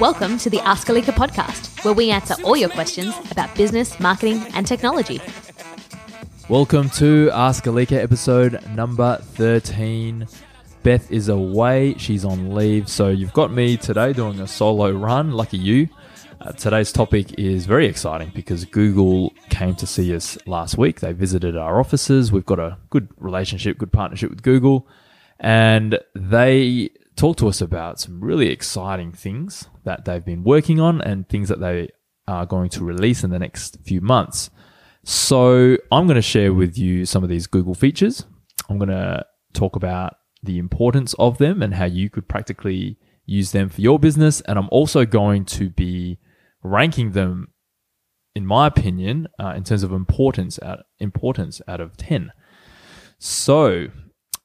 Welcome to the Ask Alyka podcast, where we answer all your questions about business, marketing, and technology. Welcome to Ask Alyka episode number 13. Beth is away, she's on leave, so you've got me today doing a solo run. Lucky you. Uh, today's topic is very exciting because Google came to see us last week. They visited our offices. We've got a good relationship, good partnership with Google, and they talked to us about some really exciting things that they've been working on and things that they are going to release in the next few months. So, I'm going to share with you some of these Google features. I'm going to talk about the importance of them and how you could practically use them for your business. And I'm also going to be ranking them, in my opinion, uh, in terms of importance out importance out of ten. So,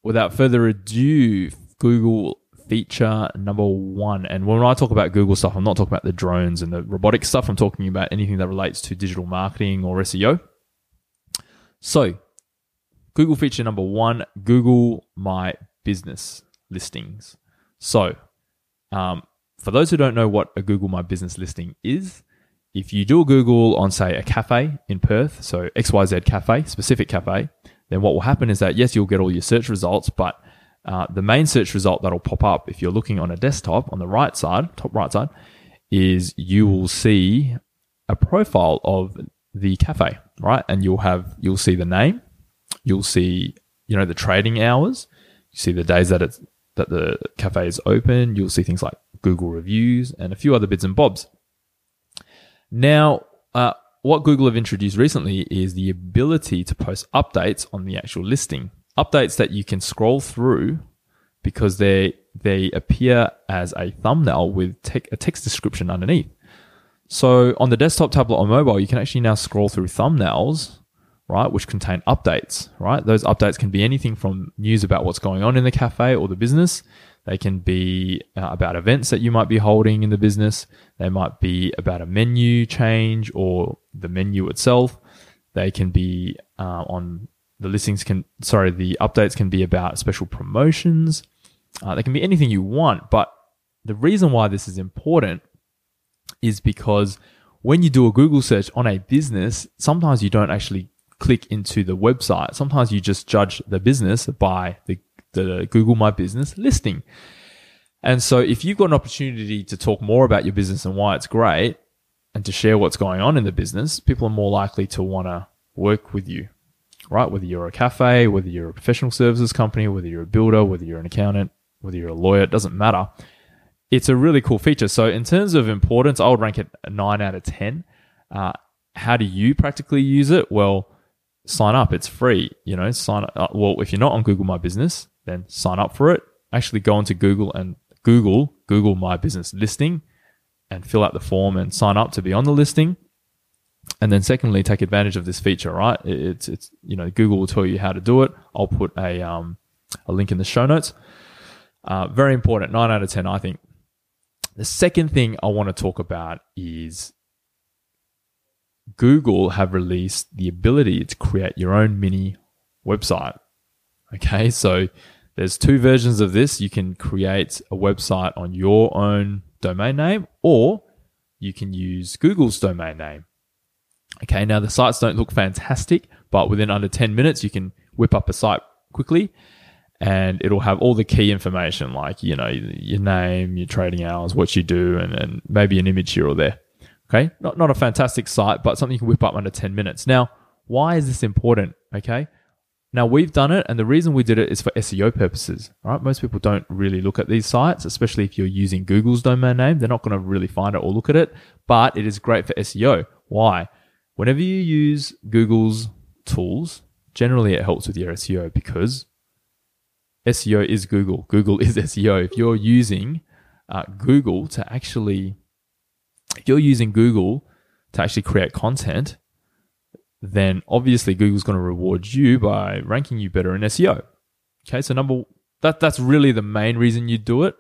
without further ado, Google feature number one. And when I talk about Google stuff, I'm not talking about the drones and the robotic stuff. I'm talking about anything that relates to digital marketing or SEO. So, Google feature number one Google My Business listings. So, um, for those who don't know what a Google My Business listing is, if you do a Google on, say, a cafe in Perth, so XYZ cafe, specific cafe, then what will happen is that, yes, you'll get all your search results, but uh, the main search result that'll pop up if you're looking on a desktop on the right side, top right side, is you will see a profile of the cafe, right? And you'll have, you'll see the name, you'll see, you know, the trading hours, you see the days that it's, that the cafe is open, you'll see things like Google reviews and a few other bits and bobs. Now, uh, what Google have introduced recently is the ability to post updates on the actual listing updates that you can scroll through because they they appear as a thumbnail with te- a text description underneath. So on the desktop, tablet, or mobile, you can actually now scroll through thumbnails, right, which contain updates, right? Those updates can be anything from news about what's going on in the cafe or the business. They can be uh, about events that you might be holding in the business. They might be about a menu change or the menu itself. They can be uh, on the listings can, sorry, the updates can be about special promotions. Uh, they can be anything you want. But the reason why this is important is because when you do a Google search on a business, sometimes you don't actually click into the website. Sometimes you just judge the business by the, the Google My Business listing. And so if you've got an opportunity to talk more about your business and why it's great and to share what's going on in the business, people are more likely to want to work with you right? Whether you're a cafe, whether you're a professional services company, whether you're a builder, whether you're an accountant, whether you're a lawyer, it doesn't matter. It's a really cool feature. So, in terms of importance, I would rank it a 9 out of 10. Uh, how do you practically use it? Well, sign up. It's free. You know, sign up. Uh, well, if you're not on Google My Business, then sign up for it. Actually, go into Google and Google Google My Business listing and fill out the form and sign up to be on the listing and then secondly, take advantage of this feature, right? It's, it's, you know, Google will tell you how to do it. I'll put a, um, a link in the show notes. Uh, very important. Nine out of 10, I think. The second thing I want to talk about is Google have released the ability to create your own mini website. Okay. So there's two versions of this. You can create a website on your own domain name or you can use Google's domain name. Okay, now the sites don't look fantastic, but within under 10 minutes, you can whip up a site quickly and it'll have all the key information like, you know, your name, your trading hours, what you do, and, and maybe an image here or there. Okay, not, not a fantastic site, but something you can whip up under 10 minutes. Now, why is this important? Okay, now we've done it, and the reason we did it is for SEO purposes. Right, most people don't really look at these sites, especially if you're using Google's domain name. They're not going to really find it or look at it, but it is great for SEO. Why? Whenever you use Google's tools, generally it helps with your SEO because SEO is Google. Google is SEO. If you're using uh, Google to actually, if you're using Google to actually create content, then obviously Google's going to reward you by ranking you better in SEO. Okay, so number that that's really the main reason you do it.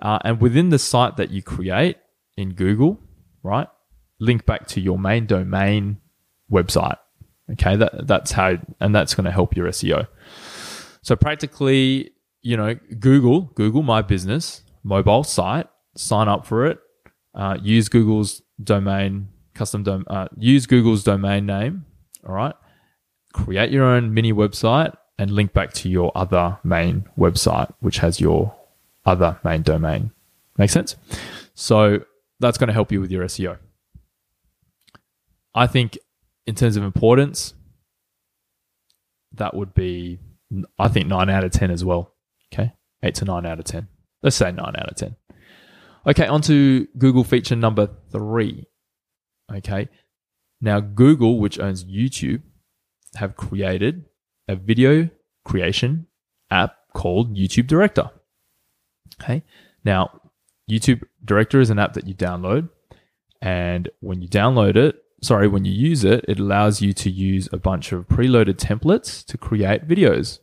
Uh, and within the site that you create in Google, right? Link back to your main domain website. Okay, that that's how, and that's going to help your SEO. So practically, you know, Google, Google My Business mobile site, sign up for it. uh, use Google's domain custom dom- uh, use Google's domain name. All right, create your own mini website and link back to your other main website, which has your other main domain. Make sense? So that's going to help you with your SEO. I think in terms of importance, that would be, I think, nine out of 10 as well. Okay. Eight to nine out of 10. Let's say nine out of 10. Okay. On to Google feature number three. Okay. Now, Google, which owns YouTube, have created a video creation app called YouTube Director. Okay. Now, YouTube Director is an app that you download. And when you download it, sorry, when you use it, it allows you to use a bunch of preloaded templates to create videos.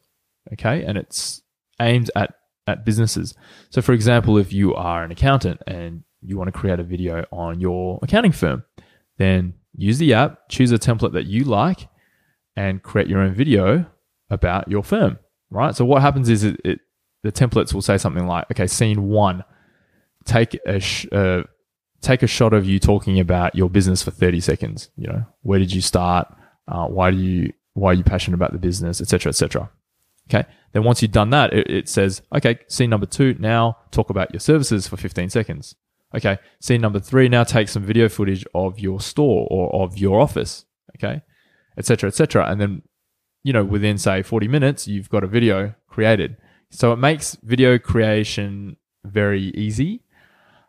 Okay. And it's aimed at, at businesses. So, for example, if you are an accountant and you want to create a video on your accounting firm, then use the app, choose a template that you like, and create your own video about your firm. Right. So, what happens is it, it the templates will say something like, okay, scene one, take a sh- uh, take a shot of you talking about your business for 30 seconds. You know, where did you start? Uh, why do you why are you passionate about the business, etc., etc. Okay. Then once you've done that, it, it, says, okay, scene number two. Now talk about your services for 15 seconds. Okay. Scene number three. Now take some video footage of your store or of your office. Okay, etc., etc. And then, you know, within say 40 minutes, you've got a video created. So it makes video creation very easy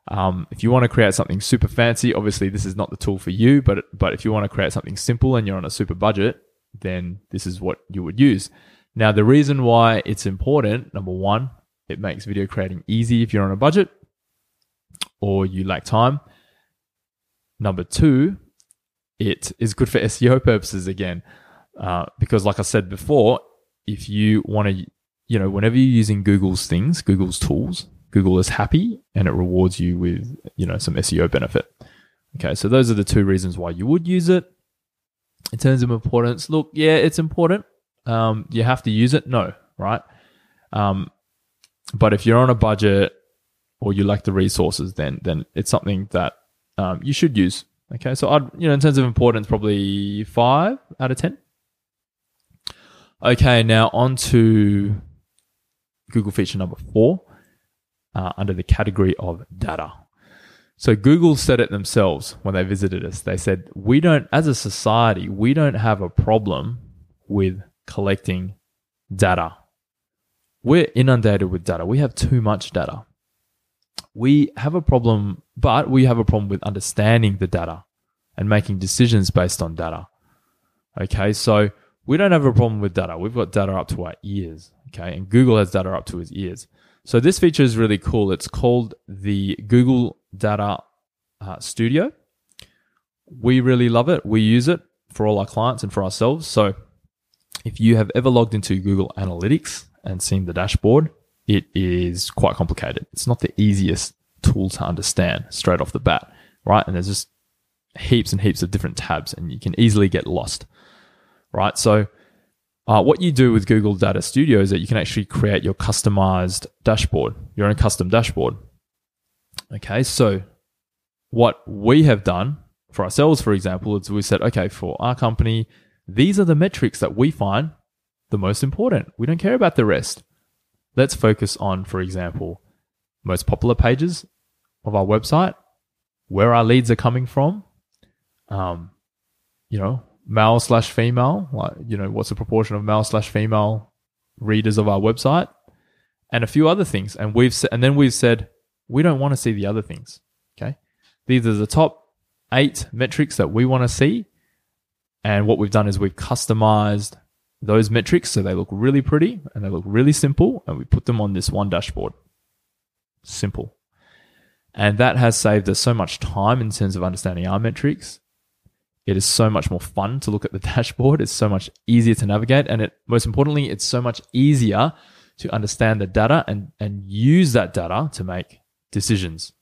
um, if you want to create something super fancy, obviously this is not the tool for you. But but if you want to create something simple and you're on a super budget, then this is what you would use. Now the reason why it's important, number one, it makes video creating easy if you're on a budget or you lack time. Number two, it is good for SEO purposes again, uh, because like I said before, if you want to, you know, whenever you're using Google's things, Google's tools, Google is happy and it rewards you with, you know, some SEO benefit. Okay, so those are the two reasons why you would use it. In terms of importance, look, yeah, it's important. Um, you have to use it? No, right? Um, but if you're on a budget or you lack the resources, then then it's something that um, you should use. Okay, so I'd you know in terms of importance, probably five out of ten. Okay, now on to Google feature number four uh, under the category of data. So Google said it themselves when they visited us. They said, we don't, as a society, we don't have a problem with collecting data. We're inundated with data. We have too much data. We have a problem, but we have a problem with understanding the data and making decisions based on data. Okay, so we don't have a problem with data. We've got data up to our ears. Okay, and Google has data up to his ears. So this feature is really cool. It's called the Google Data uh, Studio. We really love it. We use it for all our clients and for ourselves. So if you have ever logged into Google Analytics and seen the dashboard, it is quite complicated. It's not the easiest tool to understand straight off the bat, right? And there's just heaps and heaps of different tabs and you can easily get lost, right? So uh, what you do with Google Data Studio is that you can actually create your customized dashboard, your own custom dashboard. Okay, so what we have done for ourselves, for example, is we said, okay, for our company, these are the metrics that we find the most important. We don't care about the rest. Let's focus on, for example, most popular pages of our website, where our leads are coming from, um, you know, male slash female, like, you know, what's the proportion of male slash female readers of our website, and a few other things. And we've and then we've said we don't want to see the other things. Okay, these are the top eight metrics that we want to see. And what we've done is we've customized those metrics so they look really pretty and they look really simple, and we put them on this one dashboard. Simple. And that has saved us so much time in terms of understanding our metrics it is so much more fun to look at the dashboard. It's so much easier to navigate. And it, most importantly, it's so much easier to understand the data and, and use that data to make decisions.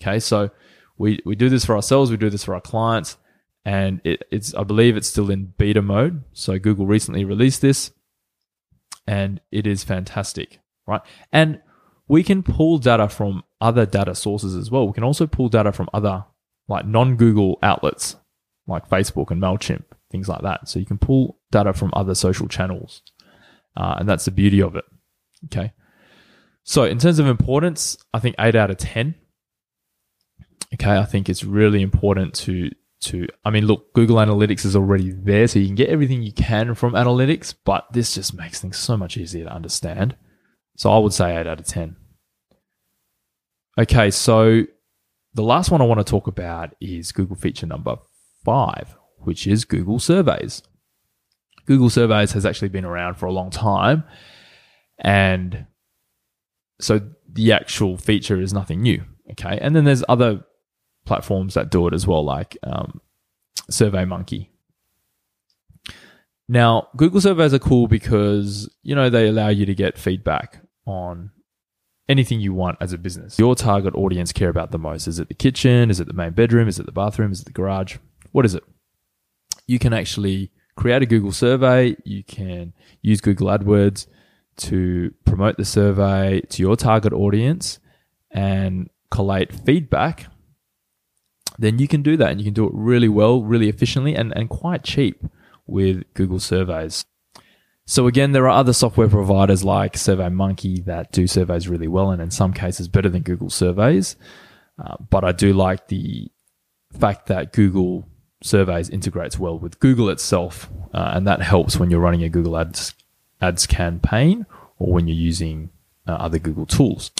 Okay. So we, we do this for ourselves. We do this for our clients and it, it's, I believe it's still in beta mode. So Google recently released this and it is fantastic. Right. And we can pull data from other data sources as well. We can also pull data from other like non-Google outlets like Facebook and MailChimp, things like that. So you can pull data from other social channels. Uh, and that's the beauty of it. Okay. So in terms of importance, I think eight out of 10. Okay. I think it's really important to, to, I mean, look, Google Analytics is already there. So you can get everything you can from analytics, but this just makes things so much easier to understand. So I would say eight out of 10. Okay. So the last one I want to talk about is Google feature number five, which is Google Surveys. Google Surveys has actually been around for a long time. And so the actual feature is nothing new. Okay. And then there's other platforms that do it as well, like um, SurveyMonkey. Now, Google Surveys are cool because, you know, they allow you to get feedback on anything you want as a business. Your target audience care about the most. Is it the kitchen? Is it the main bedroom? Is it the bathroom? Is it the garage? What is it? You can actually create a Google survey. You can use Google AdWords to promote the survey to your target audience and collate feedback. Then you can do that and you can do it really well, really efficiently, and, and quite cheap with Google surveys. So again, there are other software providers like SurveyMonkey that do surveys really well, and in some cases better than Google surveys. Uh, but I do like the fact that Google surveys integrates well with Google itself, uh, and that helps when you're running a Google Ads ads campaign or when you're using uh, other Google tools.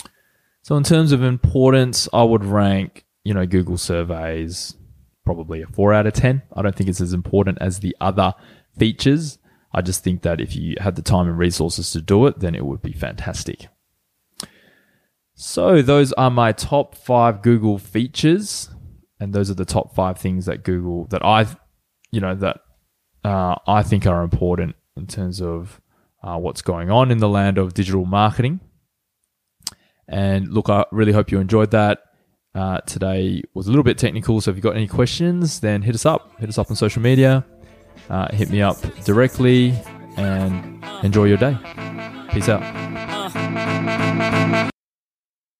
So in terms of importance, I would rank you know Google surveys probably a four out of ten. I don't think it's as important as the other features. I just think that if you had the time and resources to do it, then it would be fantastic. So those are my top five Google features and those are the top five things that Google that I, you know, that uh, I think are important in terms of uh, what's going on in the land of digital marketing. And look, I really hope you enjoyed that. Uh, today was a little bit technical, so if you've got any questions, then hit us up. Hit us up on social media. Uh, hit me up directly and enjoy your day. Peace out.